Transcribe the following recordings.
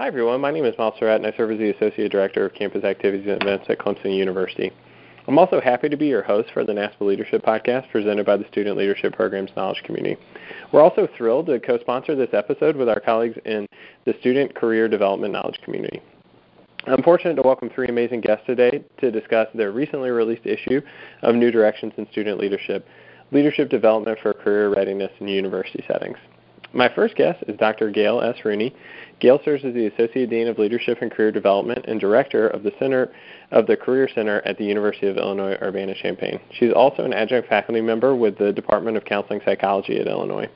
Hi, everyone. My name is Miles Surratt, and I serve as the Associate Director of Campus Activities and Events at Clemson University. I'm also happy to be your host for the NASPA Leadership Podcast presented by the Student Leadership Program's Knowledge Community. We're also thrilled to co sponsor this episode with our colleagues in the Student Career Development Knowledge Community. I'm fortunate to welcome three amazing guests today to discuss their recently released issue of New Directions in Student Leadership Leadership Development for Career Readiness in University Settings. My first guest is Dr. Gail S. Rooney. Gail serves as the Associate Dean of Leadership and Career Development and Director of the Center of the Career Center at the University of Illinois Urbana-Champaign. She's also an adjunct faculty member with the Department of Counseling Psychology at Illinois.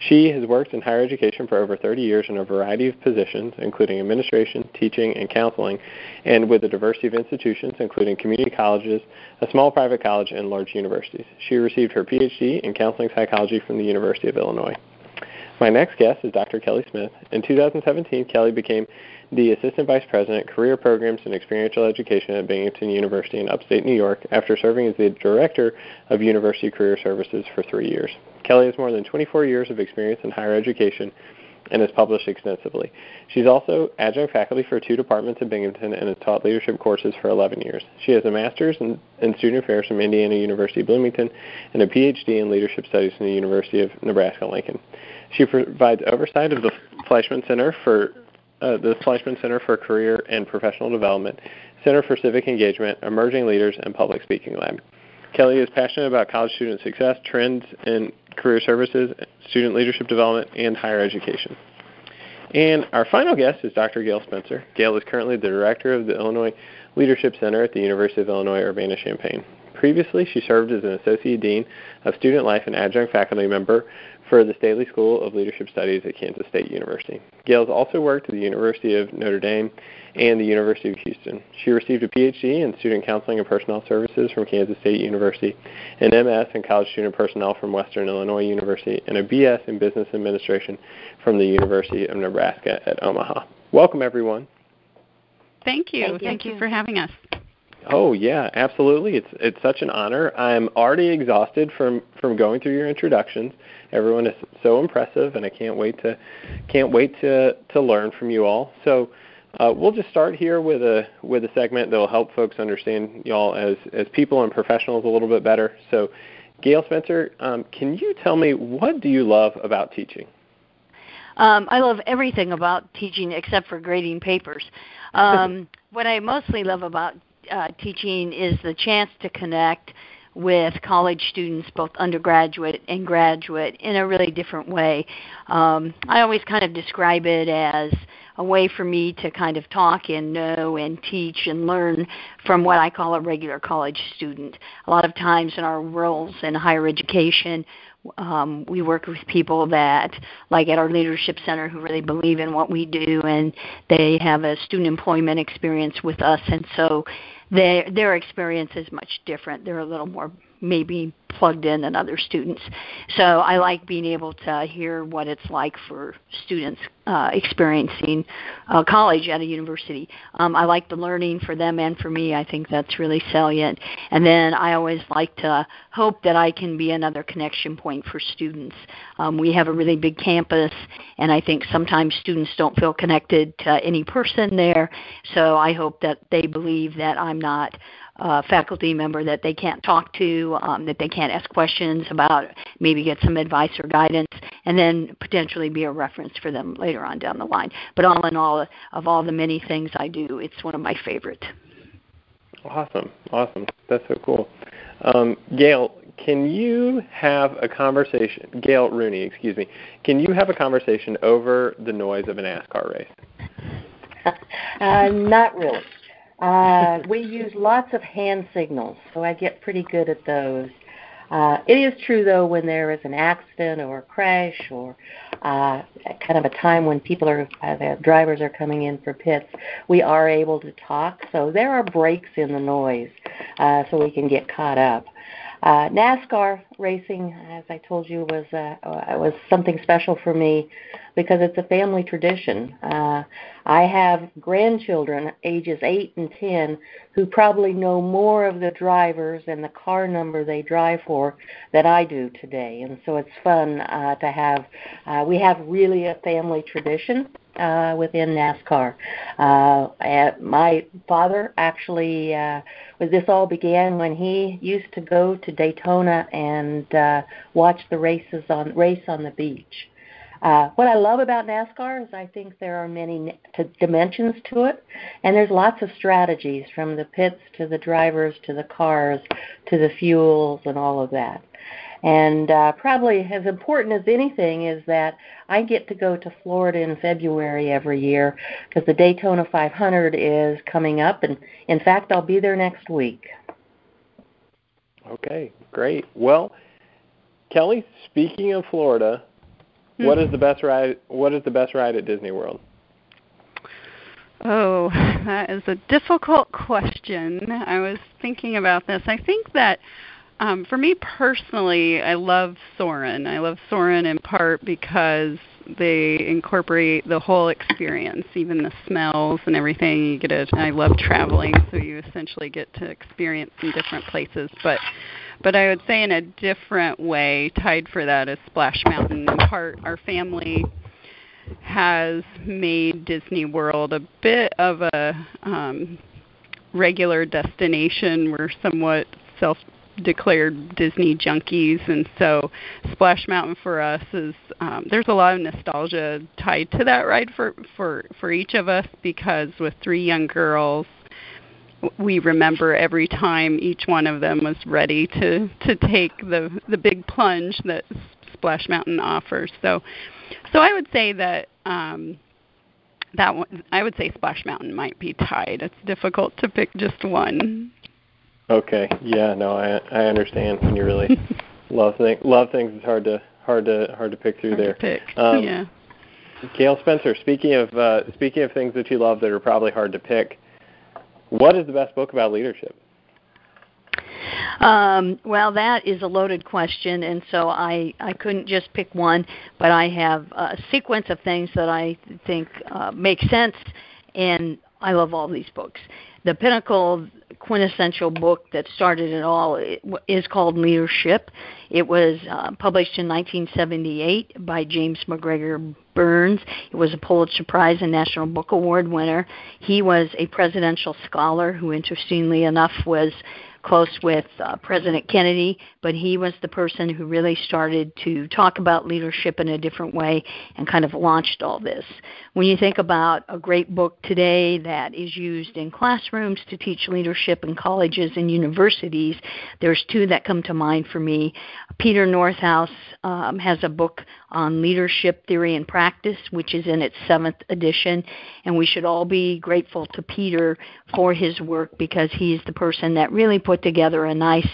She has worked in higher education for over 30 years in a variety of positions, including administration, teaching, and counseling, and with a diversity of institutions, including community colleges, a small private college, and large universities. She received her PhD in counseling psychology from the University of Illinois. My next guest is Dr. Kelly Smith. In 2017, Kelly became the Assistant Vice President, Career Programs and Experiential Education at Binghamton University in upstate New York after serving as the Director of University Career Services for three years. Kelly has more than 24 years of experience in higher education and has published extensively. She's also adjunct faculty for two departments at Binghamton and has taught leadership courses for 11 years. She has a master's in, in student affairs from Indiana University Bloomington and a PhD in leadership studies from the University of Nebraska-Lincoln. She provides oversight of the Fleishman Center for uh, the Fleishman Center for Career and Professional Development, Center for Civic Engagement, Emerging Leaders, and Public Speaking Lab. Kelly is passionate about college student success, trends in career services, student leadership development, and higher education. And our final guest is Dr. Gail Spencer. Gail is currently the director of the Illinois Leadership Center at the University of Illinois Urbana-Champaign. Previously, she served as an associate dean of student life and adjunct faculty member for the Staley School of Leadership Studies at Kansas State University. Gail's also worked at the University of Notre Dame and the University of Houston. She received a PhD in Student Counseling and Personnel Services from Kansas State University, an MS in College Student Personnel from Western Illinois University, and a BS in Business Administration from the University of Nebraska at Omaha. Welcome, everyone. Thank you. Thank you, Thank you for having us. Oh yeah, absolutely. It's it's such an honor. I'm already exhausted from from going through your introductions. Everyone is so impressive, and I can't wait to can't wait to to learn from you all. So. Uh, we'll just start here with a with a segment that will help folks understand y'all as as people and professionals a little bit better. So, Gail Spencer, um, can you tell me what do you love about teaching? Um, I love everything about teaching except for grading papers. Um, what I mostly love about uh, teaching is the chance to connect with college students, both undergraduate and graduate, in a really different way. Um, I always kind of describe it as a way for me to kind of talk and know and teach and learn from what I call a regular college student. A lot of times in our roles in higher education, um, we work with people that, like at our leadership center, who really believe in what we do, and they have a student employment experience with us, and so their their experience is much different. They're a little more maybe plugged in than other students. So I like being able to hear what it's like for students uh, experiencing uh, college at a university. Um, I like the learning for them and for me. I think that's really salient. And then I always like to hope that I can be another connection point for students. Um, we have a really big campus, and I think sometimes students don't feel connected to any person there. So I hope that they believe that I'm not uh, faculty member that they can't talk to, um, that they can't ask questions about, maybe get some advice or guidance, and then potentially be a reference for them later on down the line. But all in all, of all the many things I do, it's one of my favorite. Awesome, awesome. That's so cool. Um, Gail, can you have a conversation? Gail Rooney, excuse me. Can you have a conversation over the noise of a NASCAR race? uh, not really. Uh, we use lots of hand signals, so I get pretty good at those. Uh, it is true, though, when there is an accident or a crash or uh, kind of a time when people are, uh, the drivers are coming in for pits, we are able to talk. So there are breaks in the noise uh, so we can get caught up. Uh, NASCAR racing, as I told you, was uh, was something special for me because it's a family tradition. Uh, I have grandchildren, ages eight and ten, who probably know more of the drivers and the car number they drive for than I do today, and so it's fun uh, to have. Uh, we have really a family tradition. Uh, within NASCAR. Uh, my father actually, uh, was this all began when he used to go to Daytona and uh, watch the races on race on the beach. Uh, what I love about NASCAR is I think there are many to dimensions to it, and there's lots of strategies from the pits to the drivers to the cars to the fuels and all of that. And uh, probably as important as anything is that I get to go to Florida in February every year because the Daytona 500 is coming up, and in fact, I'll be there next week. Okay, great. Well, Kelly, speaking of Florida, what is the best ride? What is the best ride at Disney World? Oh, that is a difficult question. I was thinking about this. I think that um, for me personally, I love Soarin'. I love Soarin' in part because they incorporate the whole experience, even the smells and everything. You get a. I love traveling, so you essentially get to experience in different places. But but I would say in a different way, tied for that is Splash Mountain. In part, our family has made Disney World a bit of a um, regular destination. We're somewhat self declared Disney junkies, and so Splash Mountain for us is um, there's a lot of nostalgia tied to that ride for for for each of us because with three young girls, we remember every time each one of them was ready to to take the the big plunge that Splash Mountain offers. So, so I would say that. Um, that one, I would say Splash Mountain might be tied. It's difficult to pick just one. Okay. Yeah. No, I I understand when you really love things. Love things. It's hard to hard to hard to pick through hard there. To pick. Um, yeah. Gail Spencer. Speaking of uh, speaking of things that you love that are probably hard to pick, what is the best book about leadership? Um, well, that is a loaded question, and so I, I couldn't just pick one, but I have a sequence of things that I think uh, make sense, and I love all these books. The pinnacle quintessential book that started it all is called Leadership. It was uh, published in 1978 by James MacGregor Burns. It was a Pulitzer Prize and National Book Award winner. He was a presidential scholar who, interestingly enough, was close with uh, President Kennedy, but he was the person who really started to talk about leadership in a different way and kind of launched all this. When you think about a great book today that is used in classrooms to teach leadership in colleges and universities, there's two that come to mind for me. Peter Northouse um, has a book on leadership theory and practice, which is in its seventh edition, and we should all be grateful to Peter for his work because he's the person that really put together a nice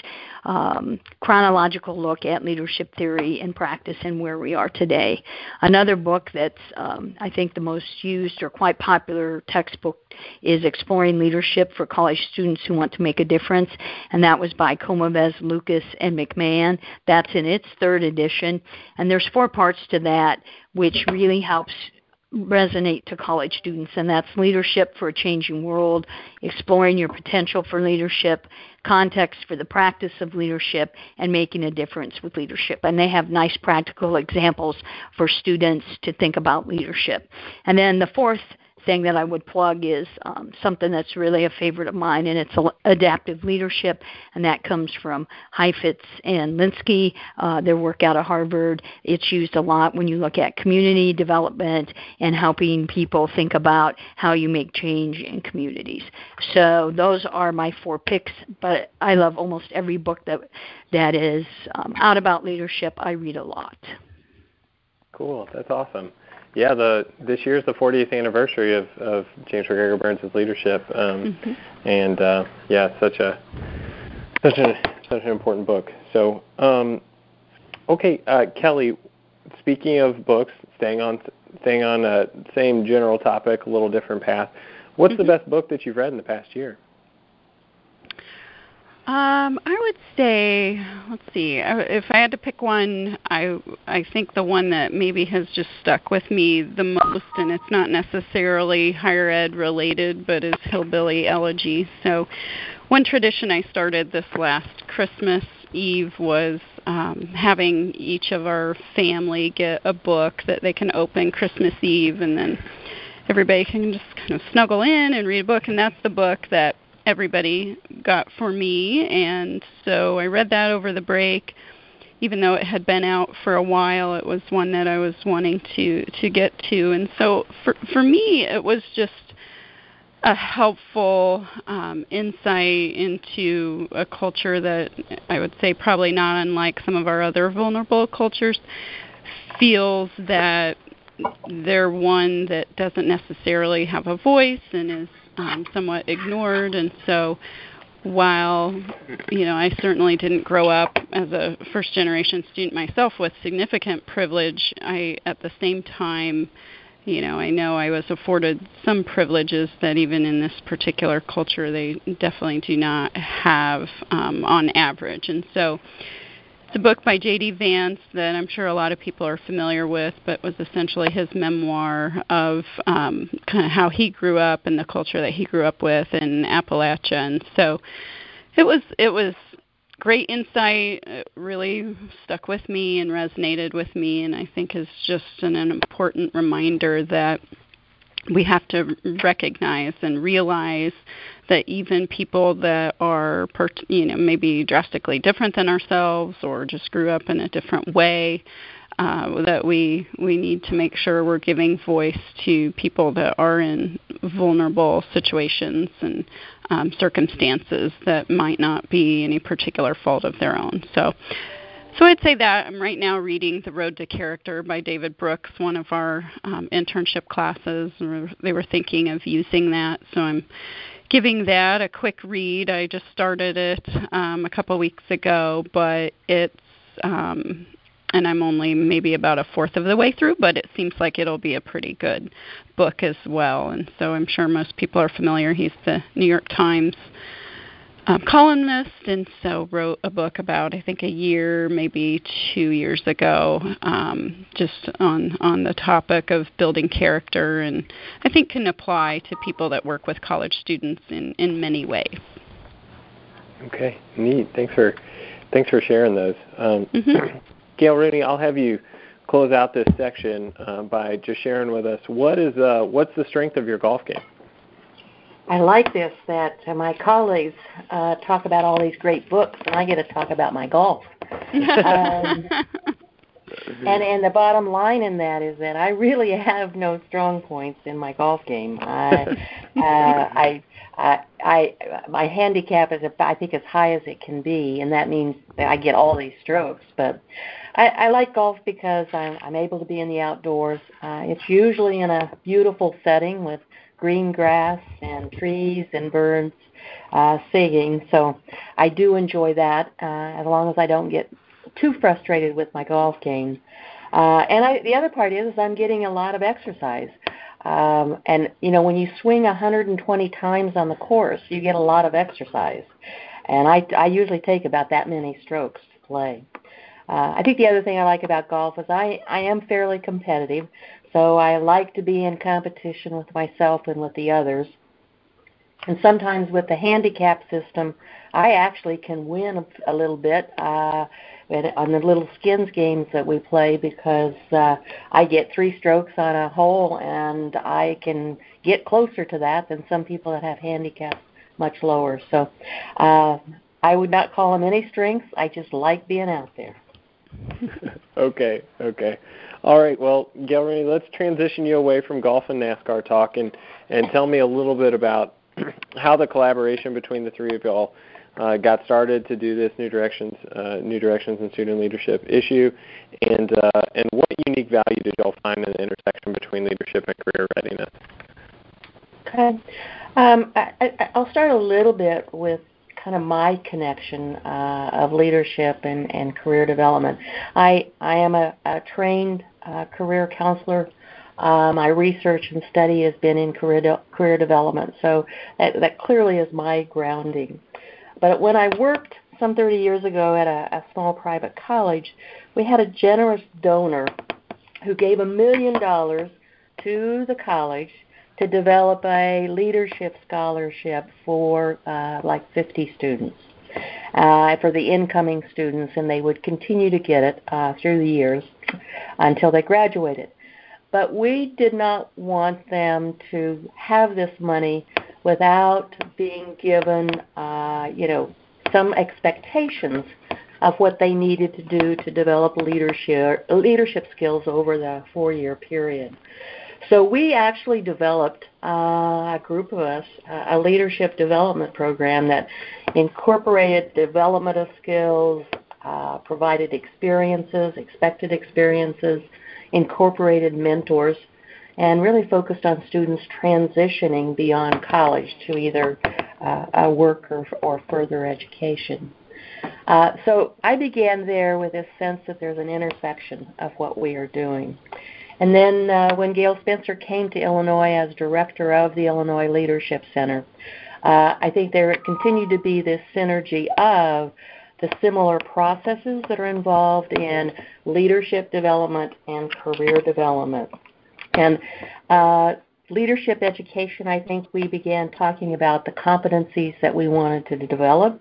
um, chronological look at leadership theory and practice and where we are today. Another book that's, um, I think, the most used or quite popular textbook is Exploring Leadership for College Students Who Want to Make a Difference, and that was by Komives, Lucas, and McMahon. That's in its third edition, and there's four parts to that, which really helps resonate to college students, and that's leadership for a changing world, exploring your potential for leadership, context for the practice of leadership, and making a difference with leadership. And they have nice practical examples for students to think about leadership. And then the fourth thing that I would plug is um, something that's really a favorite of mine, and it's adaptive leadership, and that comes from Heifetz and Linsky, uh, their work out of Harvard. It's used a lot when you look at community development and helping people think about how you make change in communities. So those are my four picks, but I love almost every book that that is um, out about leadership. I read a lot. Cool, that's awesome yeah, the this year's the 40th anniversary of, of James MacGregor Burns' leadership, um, mm-hmm. and uh, yeah, such a such an such an important book. So, um, okay, uh, Kelly, speaking of books, staying on staying on a same general topic, a little different path. What's mm-hmm. the best book that you've read in the past year? Um, I would say, let's see, if I had to pick one, I I think the one that maybe has just stuck with me the most, and it's not necessarily higher ed related, but is Hillbilly Elegy. So, one tradition I started this last Christmas Eve was um, having each of our family get a book that they can open Christmas Eve, and then everybody can just kind of snuggle in and read a book. And that's the book that everybody got for me. And so I read that over the break. Even though it had been out for a while, it was one that I was wanting to to get to. And so for for me, it was just a helpful um, insight into a culture that I would say probably not unlike some of our other vulnerable cultures feels that they're one that doesn't necessarily have a voice and is um, somewhat ignored. And so, while you know I certainly didn't grow up as a first generation student myself with significant privilege, I at the same time you know, I know I was afforded some privileges that even in this particular culture they definitely do not have um, on average. And so it's a book by J.D. Vance that I'm sure a lot of people are familiar with, but was essentially his memoir of um, kind of how he grew up and the culture that he grew up with in Appalachia. And so it was it was great insight. It really stuck with me and resonated with me, and I think is just an, an important reminder that we have to recognize and realize that even people that are you know maybe drastically different than ourselves or just grew up in a different way uh, that we we need to make sure we're giving voice to people that are in vulnerable situations and um, circumstances that might not be any particular fault of their own. So. So I'd say that I'm right now reading The Road to Character by David Brooks, one of our um, internship classes. They were thinking of using that, so I'm giving that a quick read. I just started it um, a couple weeks ago, but it's um, and I'm only maybe about a fourth of the way through, but it seems like it'll be a pretty good book as well. And so I'm sure most people are familiar. He's the New York Times um, columnist, and so wrote a book about I think a year, maybe two years ago, um, just on on the topic of building character, and I think can apply to people that work with college students in in many ways. Okay, neat. Thanks for thanks for sharing those. Um, mm-hmm. Gail Rooney, I'll have you close out this section uh, by just sharing with us what is uh, what's the strength of your golf game. I like this that my colleagues uh, talk about all these great books, and I get to talk about my golf. um, and and the bottom line in that is that I really have no strong points in my golf game. I uh, I, I I my handicap is I think as high as it can be, and that means that I get all these strokes. But I, I like golf because I'm I'm able to be in the outdoors. Uh, it's usually in a beautiful setting with green grass and trees and birds uh, singing. So I do enjoy that uh, as long as I don't get too frustrated with my golf game. Uh, and I, the other part is, is I'm getting a lot of exercise. Um, and you know, when you swing 120 times on the course, you get a lot of exercise. And I, I usually take about that many strokes to play. Uh, I think the other thing I like about golf is I, I am fairly competitive, so I like to be in competition with myself and with the others. And sometimes with the handicap system, I actually can win a, little bit. Uh, on the little skins games that we play because uh, I get three strokes on a hole and I can get closer to that than some people that have handicaps much lower. So uh, I would not call them any strengths. I just like being out there. okay, okay. All right, well, Gail Rooney, let's transition you away from golf and NASCAR talk and, and tell me a little bit about how the collaboration between the three of y'all uh, got started to do this New Directions, uh, New Directions in Student Leadership issue, and uh, and what unique value did y'all find in the intersection between leadership and career readiness? Okay, um, I, will start a little bit with kind of my connection uh, of leadership and, and career development. I I am a, a trained career counselor. Uh, my research and study has been in career de- career development, so that, that clearly is my grounding. But when I worked some 30 years ago at a, a small private college, we had a generous donor who gave a million dollars to the college to develop a leadership scholarship for uh, like 50 students. uh, for the incoming students, and they would continue to get it uh, through the years until they graduated. But we did not want them to have this money without being given, uh, you know, some expectations of what they needed to do to develop leadership leadership skills over the four-year period. So we actually developed uh, a group of us a leadership development program that incorporated development of skills, uh, provided experiences, expected experiences, incorporated mentors, and really focused on students transitioning beyond college to either uh, a work or, or further education. Uh, so I began there with this sense that there's an intersection of what we are doing. And then uh, when Gail Spencer came to Illinois as director of the Illinois Leadership Center, uh, I think there continued to be this synergy of the similar processes that are involved in leadership development and career development. And uh, leadership education, I think we began talking about the competencies that we wanted to develop.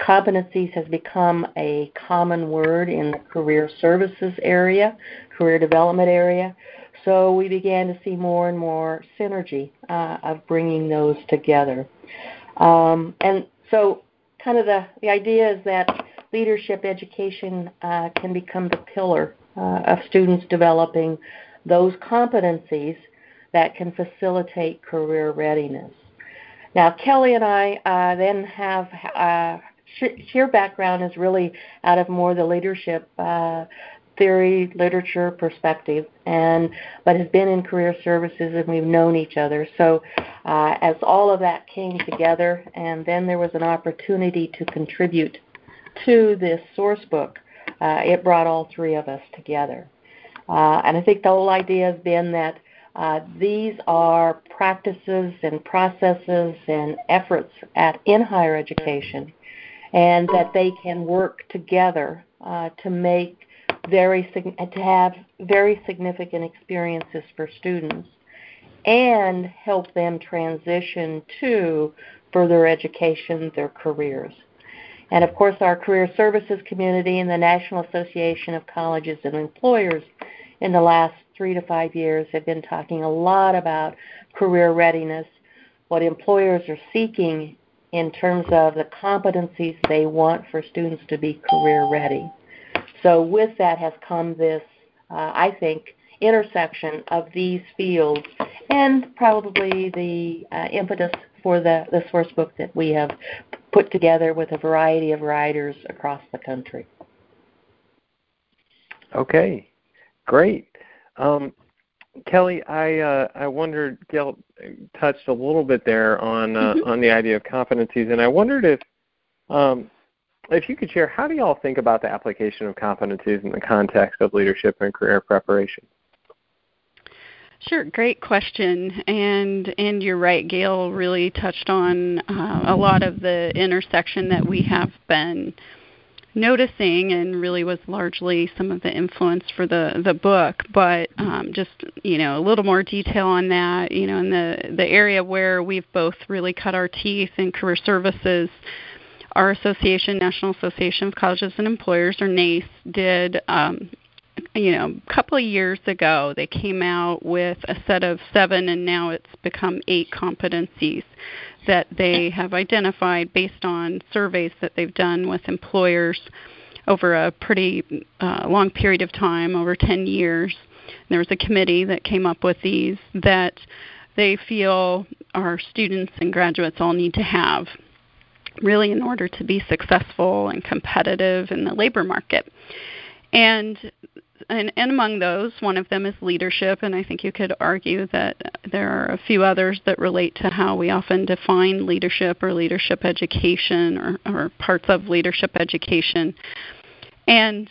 Competencies has become a common word in the career services area, career development area. So we began to see more and more synergy uh, of bringing those together. Um, and so, kind of the, the idea is that leadership education uh, can become the pillar uh, of students developing those competencies that can facilitate career readiness. Now, Kelly and I uh, then have uh, sheer background is really out of more the leadership uh, theory, literature perspective, and but has been in career services and we've known each other. So uh, as all of that came together, and then there was an opportunity to contribute to this source book, uh, it brought all three of us together. Uh, and I think the whole idea has been that uh, these are practices and processes and efforts at in higher education, and that they can work together uh, to make very to have very significant experiences for students and help them transition to further education, their careers. And of course, our career services community and the National Association of Colleges and Employers in the last three to five years have been talking a lot about career readiness, what employers are seeking in terms of the competencies they want for students to be career ready. So, with that has come this, uh, I think, intersection of these fields and probably the uh, impetus for the, the source book that we have put together with a variety of writers across the country. Okay, great. Um, Kelly, I uh, I wondered, Gail touched a little bit there on uh, mm-hmm. on the idea of competencies, and I wondered if um, if you could share how do y'all think about the application of competencies in the context of leadership and career preparation? Sure, great question, and and you're right. Gail really touched on uh, a lot of the intersection that we have been noticing and really was largely some of the influence for the the book but um, just you know a little more detail on that you know in the the area where we've both really cut our teeth in career services our association national association of colleges and employers or nace did um, you know a couple of years ago they came out with a set of seven and now it's become eight competencies that they have identified based on surveys that they've done with employers over a pretty uh, long period of time, over 10 years. There was a committee that came up with these that they feel our students and graduates all need to have really in order to be successful and competitive in the labor market. And and, and among those, one of them is leadership, and I think you could argue that there are a few others that relate to how we often define leadership or leadership education or, or parts of leadership education. And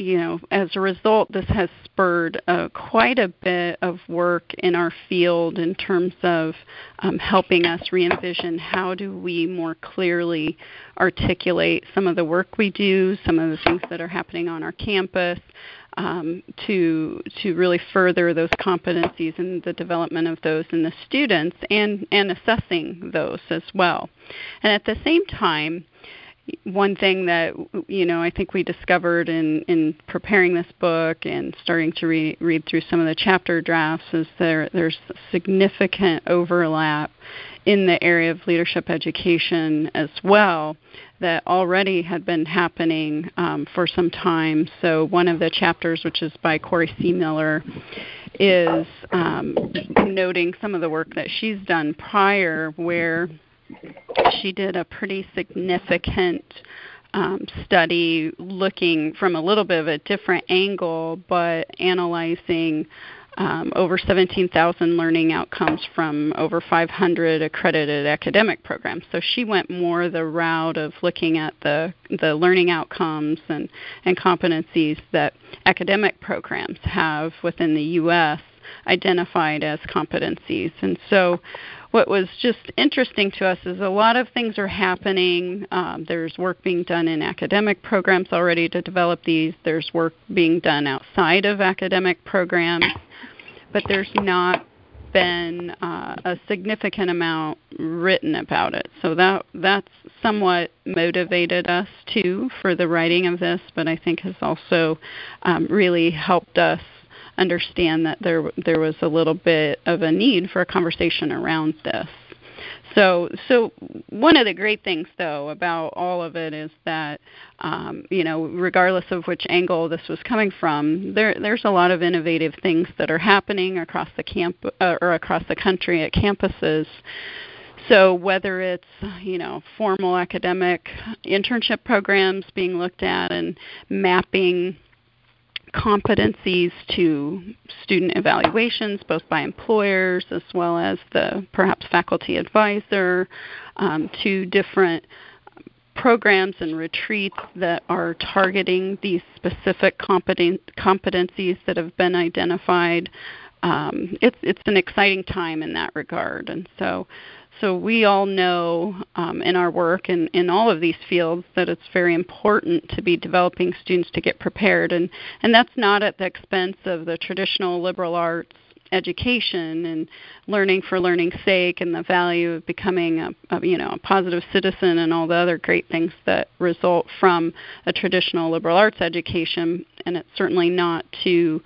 you know, as a result, this has spurred uh, quite a bit of work in our field in terms of um, helping us re envision how do we more clearly articulate some of the work we do, some of the things that are happening on our campus, um, to to really further those competencies and the development of those in the students and and assessing those as well. And at the same time, one thing that you know I think we discovered in in preparing this book and starting to re- read through some of the chapter drafts is there there's significant overlap in the area of leadership education as well that already had been happening um, for some time. So one of the chapters, which is by Corey Seemiller, is um, noting some of the work that she's done prior, where she did a pretty significant um, study looking from a little bit of a different angle, but analyzing um, over 17,000 learning outcomes from over 500 accredited academic programs. So she went more the route of looking at the the learning outcomes and and competencies that academic programs have within the U.S. identified as competencies. And so what was just interesting to us is a lot of things are happening. Um, there's work being done in academic programs already to develop these. There's work being done outside of academic programs, but there's not been uh, a significant amount written about it. So that that's somewhat motivated us too for the writing of this, but I think has also um, really helped us understand that there there was a little bit of a need for a conversation around this. So, so one of the great things, though, about all of it is that, um, you know, regardless of which angle this was coming from, there there's a lot of innovative things that are happening across the camp uh, or across the country at campuses. So whether it's you know formal academic internship programs being looked at and mapping competencies to student evaluations, both by employers as well as the perhaps faculty advisor, um, to different programs and retreats that are targeting these specific competen- competencies that have been identified. Um, it's it's an exciting time in that regard, and so so we all know um, in our work and in all of these fields that it's very important to be developing students to get prepared, and and that's not at the expense of the traditional liberal arts education and learning for learning's sake and the value of becoming a, a, you know a positive citizen and all the other great things that result from a traditional liberal arts education. And it's certainly not to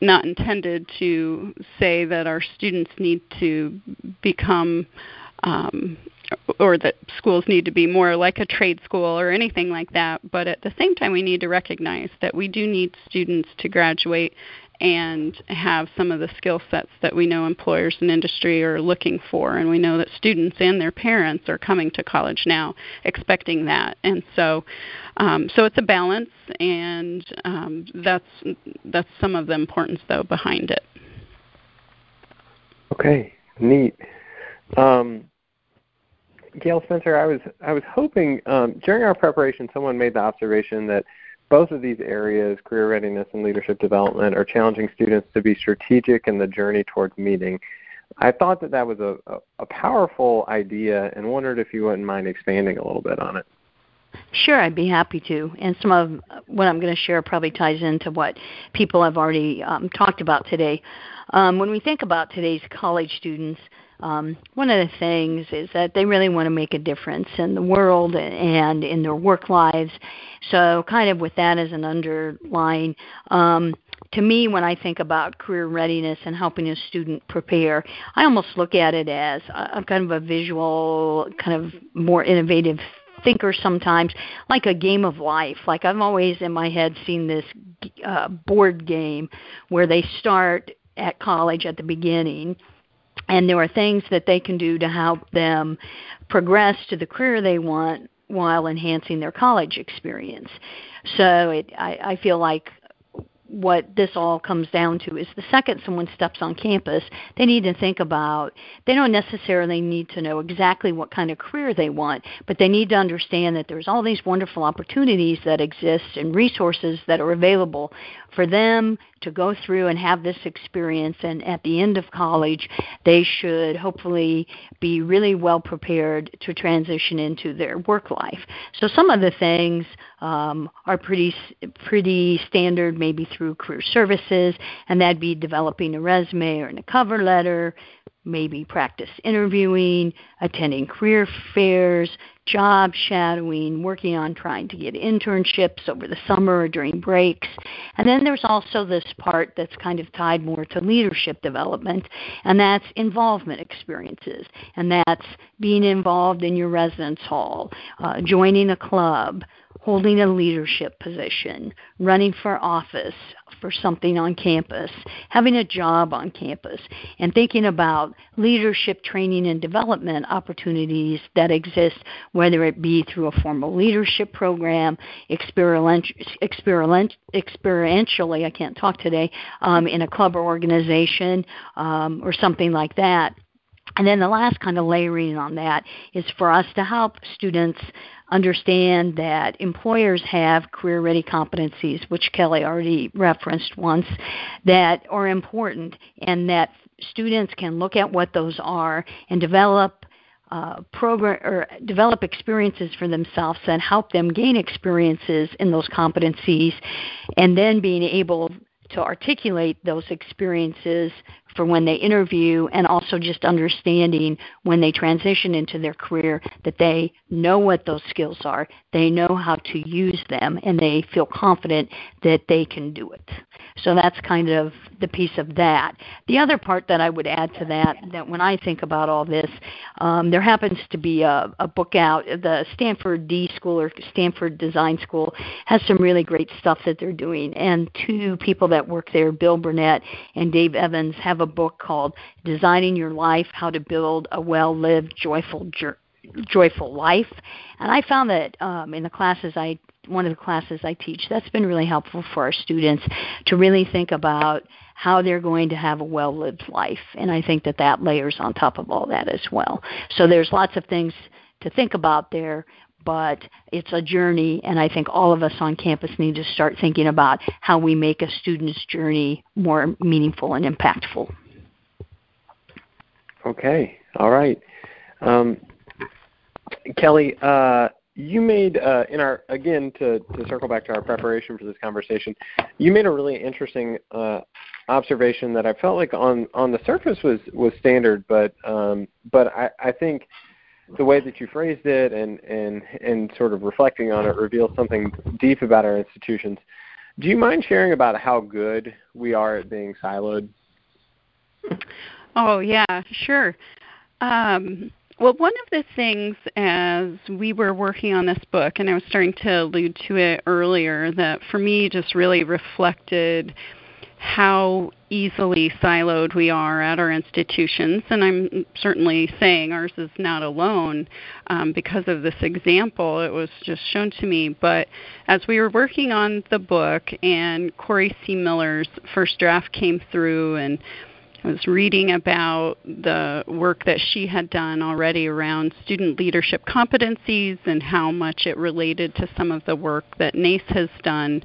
not intended to say that our students need to become um, or that schools need to be more like a trade school or anything like that. But at the same time, we need to recognize that we do need students to graduate and have some of the skill sets that we know employers and industry are looking for. And we know that students and their parents are coming to college now expecting that. And so, um, so it's a balance, and um, that's that's some of the importance though behind it. Okay, neat. Um, Gail Spencer, I was I was hoping um, during our preparation, someone made the observation that both of these areas, career readiness and leadership development, are challenging students to be strategic in the journey towards meeting. I thought that that was a, a, a powerful idea and wondered if you wouldn't mind expanding a little bit on it. Sure, I'd be happy to. And some of what I'm going to share probably ties into what people have already um, talked about today. Um, when we think about today's college students, um, one of the things is that they really want to make a difference in the world and in their work lives. So, kind of with that as an underline, um, to me, when I think about career readiness and helping a student prepare, I almost look at it as a, kind of a visual, kind of more innovative thinker sometimes, like a game of life. Like I've always in my head seen this uh, board game where they start at college at the beginning and there are things that they can do to help them progress to the career they want while enhancing their college experience. So it, I, I feel like what this all comes down to is the second someone steps on campus, they need to think about, they don't necessarily need to know exactly what kind of career they want, but they need to understand that there's all these wonderful opportunities that exist and resources that are available for them to go through and have this experience. And at the end of college they should hopefully be really well prepared to transition into their work life. So some of the things um, are pretty pretty standard maybe through career services and that'd be developing a resume or a cover letter maybe practice interviewing, attending career fairs, job shadowing, working on trying to get internships over the summer or during breaks. And then there's also this part that's kind of tied more to leadership development, and that's involvement experiences. And that's being involved in your residence hall, uh, joining a club, holding a leadership position, running for office for something on campus, having a job on campus, and thinking about leadership training and development opportunities that exist, whether it be through a formal leadership program, experiment, experientially, I can't talk today, um, in a club or organization, um, or something like that. And then the last kind of layering on that is for us to help students understand that employers have career ready competencies, which Kelly already referenced once, that are important and that students can look at what those are and develop uh, program or develop experiences for themselves and help them gain experiences in those competencies. And then being able to articulate those experiences for when they interview and also just understanding when they transition into their career that they know what those skills are, they know how to use them, and they feel confident that they can do it. So that's kind of the piece of that. The other part that I would add to that, that when I think about all this, um, there happens to be a, a book out. The Stanford D School or Stanford Design School has some really great stuff that they're doing. And two people that work there, Bill Burnett and Dave Evans, have a book called Designing Your Life How to Build a Well Lived, Joyful Journey joyful life. And I found that um, in the classes I one of the classes I teach, that's been really helpful for our students to really think about how they're going to have a well lived life. And I think that that layers on top of all that as well. So there's lots of things to think about there, but it's a journey, and I think all of us on campus need to start thinking about how we make a student's journey more meaningful and impactful. Okay, all right. Um, Kelly, uh, you made uh, in our again to, to circle back to our preparation for this conversation, you made a really interesting uh, observation that I felt like on on the surface was was standard, but um, but I, I think the way that you phrased it and and and sort of reflecting on it reveals something deep about our institutions. Do you mind sharing about how good we are at being siloed? Oh yeah, sure. Um, well, one of the things as we were working on this book, and I was starting to allude to it earlier, that for me just really reflected how easily siloed we are at our institutions. And I'm certainly saying ours is not alone um, because of this example. It was just shown to me. But as we were working on the book, and Corey Seemiller's first draft came through, and I was reading about the work that she had done already around student leadership competencies and how much it related to some of the work that NACE has done.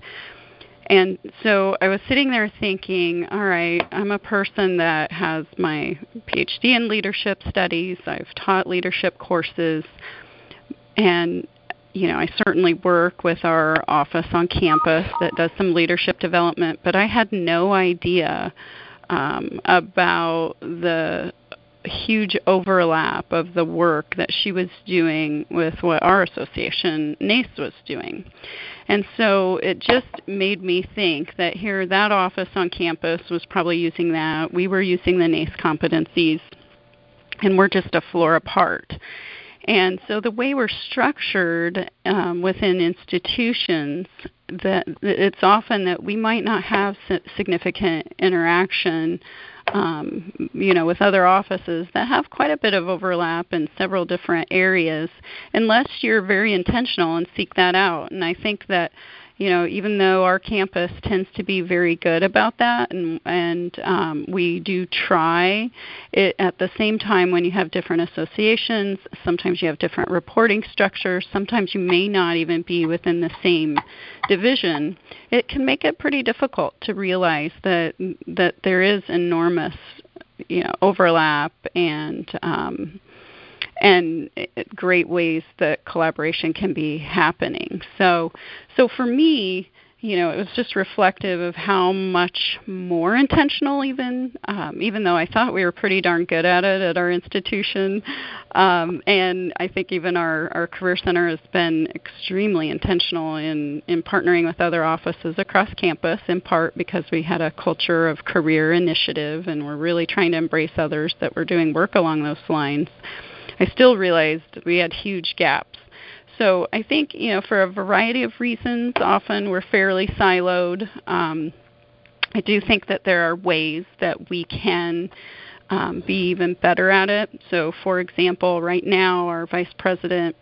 And so I was sitting there thinking, all right, I'm a person that has my PhD in leadership studies, I've taught leadership courses, and you know, I certainly work with our office on campus that does some leadership development, but I had no idea um, about the huge overlap of the work that she was doing with what our association, NACE, was doing. And so it just made me think that here, that office on campus was probably using that. We were using the NACE competencies, and we're just a floor apart. And so the way we're structured um, within institutions, that it's often that we might not have significant interaction, um, you know, with other offices that have quite a bit of overlap in several different areas, unless you're very intentional and seek that out. And I think that you know, even though our campus tends to be very good about that, and and um, we do try, it at the same time when you have different associations, sometimes you have different reporting structures. Sometimes you may not even be within the same division. It can make it pretty difficult to realize that that there is enormous, you know, overlap and um, and great ways that collaboration can be happening. So, so for me, you know, it was just reflective of how much more intentional, even um, even though I thought we were pretty darn good at it at our institution, um, and I think even our our career center has been extremely intentional in in partnering with other offices across campus, in part because we had a culture of career initiative, and we're really trying to embrace others that were doing work along those lines. I still realized we had huge gaps so I think you know for a variety of reasons, often we're fairly siloed. Um, I do think that there are ways that we can um, be even better at it. So, for example, right now our vice president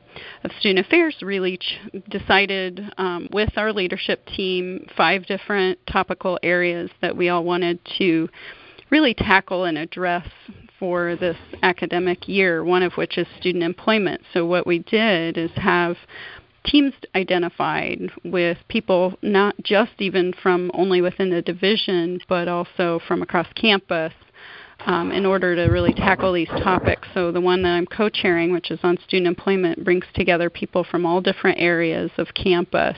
of student affairs really ch- decided um, with our leadership team five different topical areas that we all wanted to really tackle and address for this academic year, one of which is student employment. So, what we did is have teams identified with people not just even from only within the division, but also from across campus. Um, in order to really tackle these topics. So, the one that I'm co chairing, which is on student employment, brings together people from all different areas of campus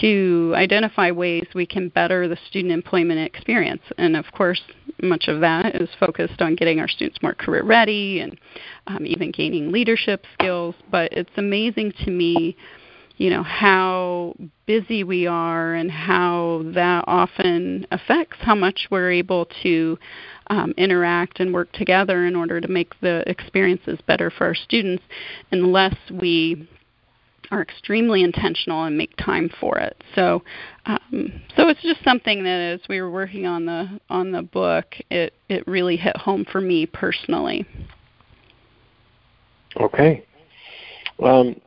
to identify ways we can better the student employment experience. And of course, much of that is focused on getting our students more career ready and um, even gaining leadership skills. But it's amazing to me, you know, how busy we are and how that often affects how much we're able to um, interact and work together in order to make the experiences better for our students unless we are extremely intentional and make time for it. So, um, so it's just something that as we were working on the on the book, it it really hit home for me personally. Okay. Um,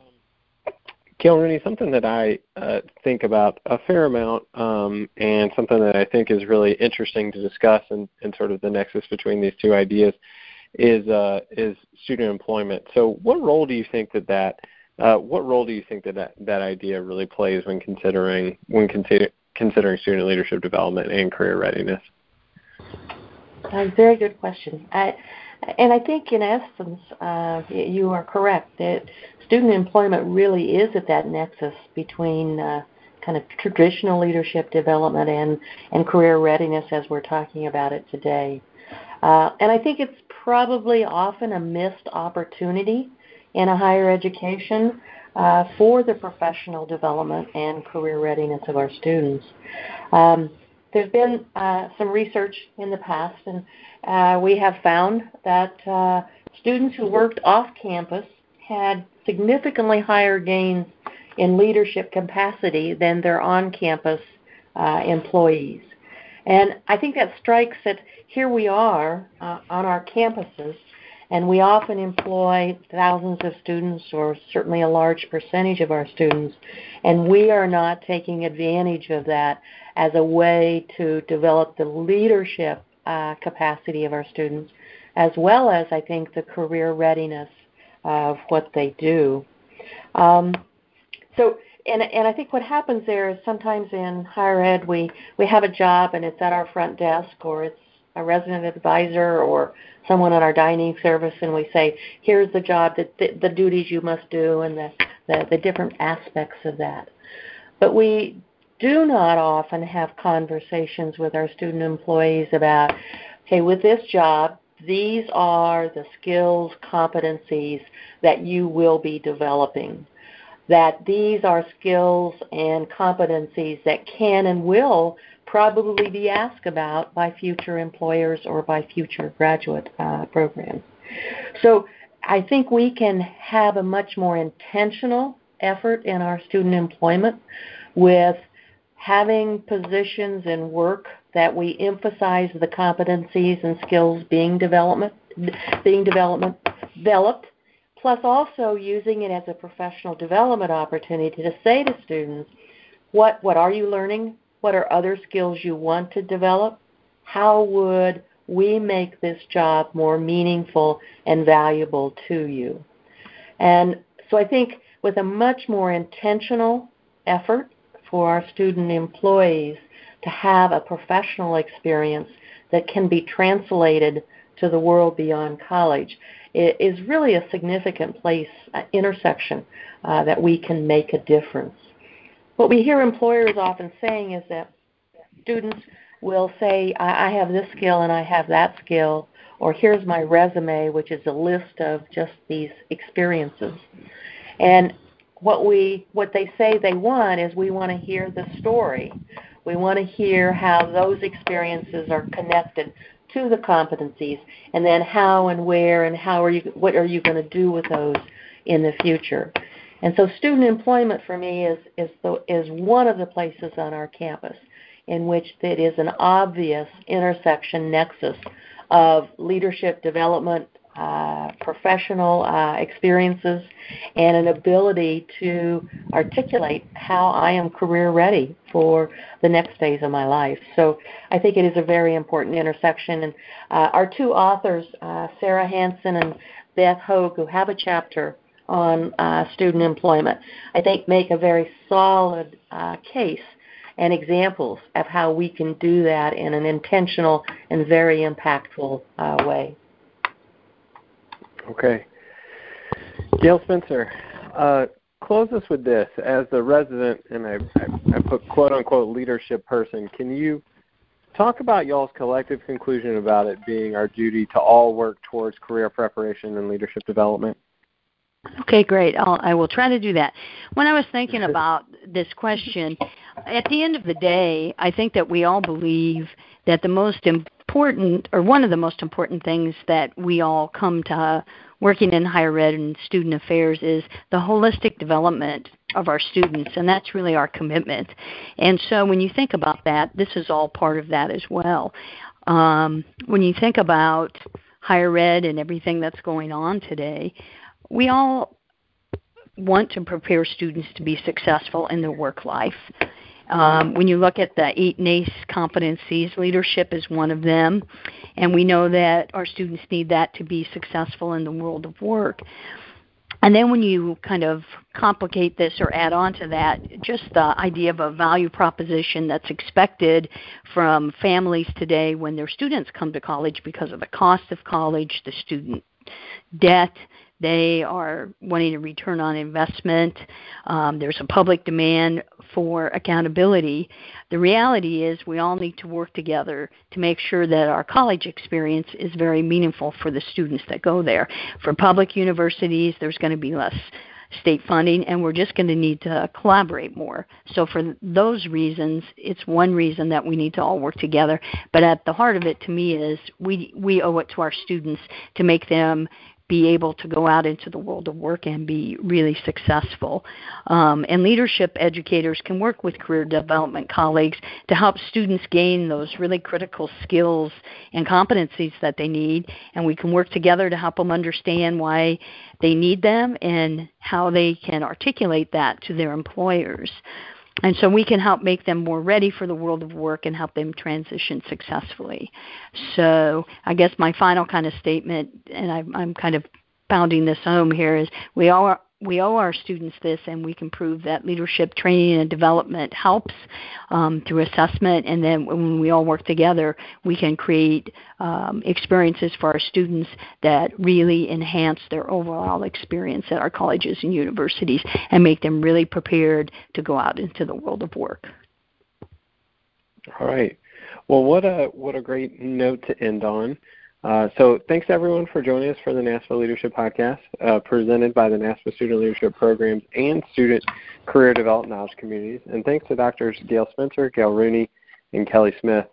Rooney, something that I uh, think about a fair amount, um, and something that I think is really interesting to discuss, and, and sort of the nexus between these two ideas, is uh, is student employment. So, what role do you think that that uh, what role do you think that, that that idea really plays when considering when consider, considering student leadership development and career readiness? A very good question. I, and I think, in essence, uh, you are correct that student employment really is at that nexus between uh, kind of traditional leadership development and, and career readiness as we're talking about it today. Uh, and I think it's probably often a missed opportunity in a higher education uh, for the professional development and career readiness of our students. Um, there's been uh, some research in the past, and uh, we have found that uh, students who worked off campus had significantly higher gains in leadership capacity than their on campus uh, employees. And I think that strikes that here we are uh, on our campuses and we often employ thousands of students, or certainly a large percentage of our students, and we are not taking advantage of that as a way to develop the leadership uh, capacity of our students, as well as, I think, the career readiness of what they do. Um, so, and, and I think what happens there is sometimes in higher ed we, we have a job and it's at our front desk or it's a resident advisor or someone on our dining service and we say, here's the job, that the, the duties you must do, and the, the, the different aspects of that. But we do not often have conversations with our student employees about, okay, with this job, these are the skills, competencies that you will be developing. That these are skills and competencies that can and will probably be asked about by future employers or by future graduate uh, programs. So I think we can have a much more intentional effort in our student employment with having positions and work that we emphasize the competencies and skills being development being development developed plus also using it as a professional development opportunity to say to students what what are you learning what are other skills you want to develop? How would we make this job more meaningful and valuable to you? And so I think with a much more intentional effort for our student employees to have a professional experience that can be translated to the world beyond college is really a significant place, uh, intersection uh, that we can make a difference. what we hear employers often saying is that students will say, I, I have this skill and I have that skill, or here's my resume, which is a list of just these experiences. And what we what they say they want is we want to hear the story. We want to hear how those experiences are connected to the competencies and then how and where and how are you what are you going to do with those in the future. And so student employment for me is is the, is one of the places on our campus in which it is an obvious intersection nexus of leadership development, uh, professional uh, experiences, and an ability to articulate how I am career ready for the next phase of my life. So I think it is a very important intersection. And uh, our two authors, uh, Sarah Hanson and Beth Hogue, who have a chapter on uh, student employment, I think make a very solid uh, case and examples of how we can do that in an intentional and very impactful uh, way. Okay. Gail Spencer, uh, close us with this. As a resident, and I, I, I put quote unquote leadership person, can you talk about y'all's collective conclusion about it being our duty to all work towards career preparation and leadership development? Okay, great. I'll, I will try to do that. When I was thinking about this question, at the end of the day, I think that we all believe that the most important, or one of the most important things that we all come to working in higher ed and student affairs is the holistic development of our students, and that's really our commitment. And so when you think about that, this is all part of that as well. Um, when you think about higher ed and everything that's going on today, we all want to prepare students to be successful in their work life. Um, when you look at the eight NACE competencies, leadership is one of them, and we know that our students need that to be successful in the world of work. And then when you kind of complicate this or add on to that, just the idea of a value proposition that's expected from families today when their students come to college because of the cost of college, the student debt, they are wanting a return on investment. Um, there's a public demand for accountability. The reality is, we all need to work together to make sure that our college experience is very meaningful for the students that go there. For public universities, there's going to be less state funding and we're just going to need to collaborate more. So for those reasons, it's one reason that we need to all work together, but at the heart of it to me is we we owe it to our students to make them be able to go out into the world of work and be really successful. Um, and leadership educators can work with career development colleagues to help students gain those really critical skills and competencies that they need. And we can work together to help them understand why they need them and how they can articulate that to their employers. And so we can help make them more ready for the world of work and help them transition successfully. So I guess my final kind of statement, and I, I'm kind of pounding this home here, is we all we owe our students this, and we can prove that leadership training and development helps um, through assessment. And then when we all work together, we can create um, experiences for our students that really enhance their overall experience at our colleges and universities and make them really prepared to go out into the world of work. All right. Well, what a what a great note to end on. Uh, so thanks everyone for joining us for the NASPA Leadership Podcast, uh, presented by the NASPA Student Leadership Programs and Student Career Development Knowledge Communities. And thanks to Drs. Gail Spencer, Gail Rooney, and Kelly Smith.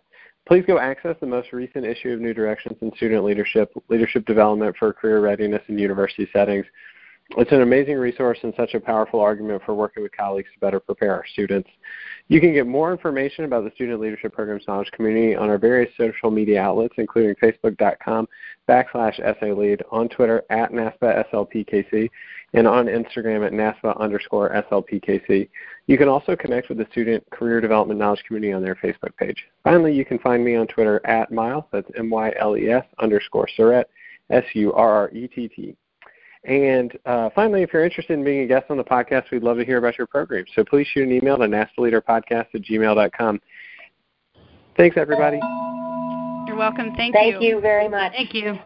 Please go access the most recent issue of New Directions in Student Leadership, Leadership Development for Career Readiness in University Settings. It's an amazing resource and such a powerful argument for working with colleagues to better prepare our students. You can get more information about the Student Leadership Programs Knowledge Community on our various social media outlets, including facebook.com backslash SALead, on Twitter at NASPA SLPKC, and on Instagram at NASPA underscore SLPKC. You can also connect with the Student Career Development Knowledge Community on their Facebook page. Finally, you can find me on Twitter at Myles, that's M-Y-L-E-S underscore Surrett, S-U-R-R-E-T-T. And uh, finally, if you're interested in being a guest on the podcast, we'd love to hear about your program. So please shoot an email to naspaleaderpodcast at gmail.com. Thanks, everybody. You're welcome. Thank, Thank you. Thank you very much. Thank you.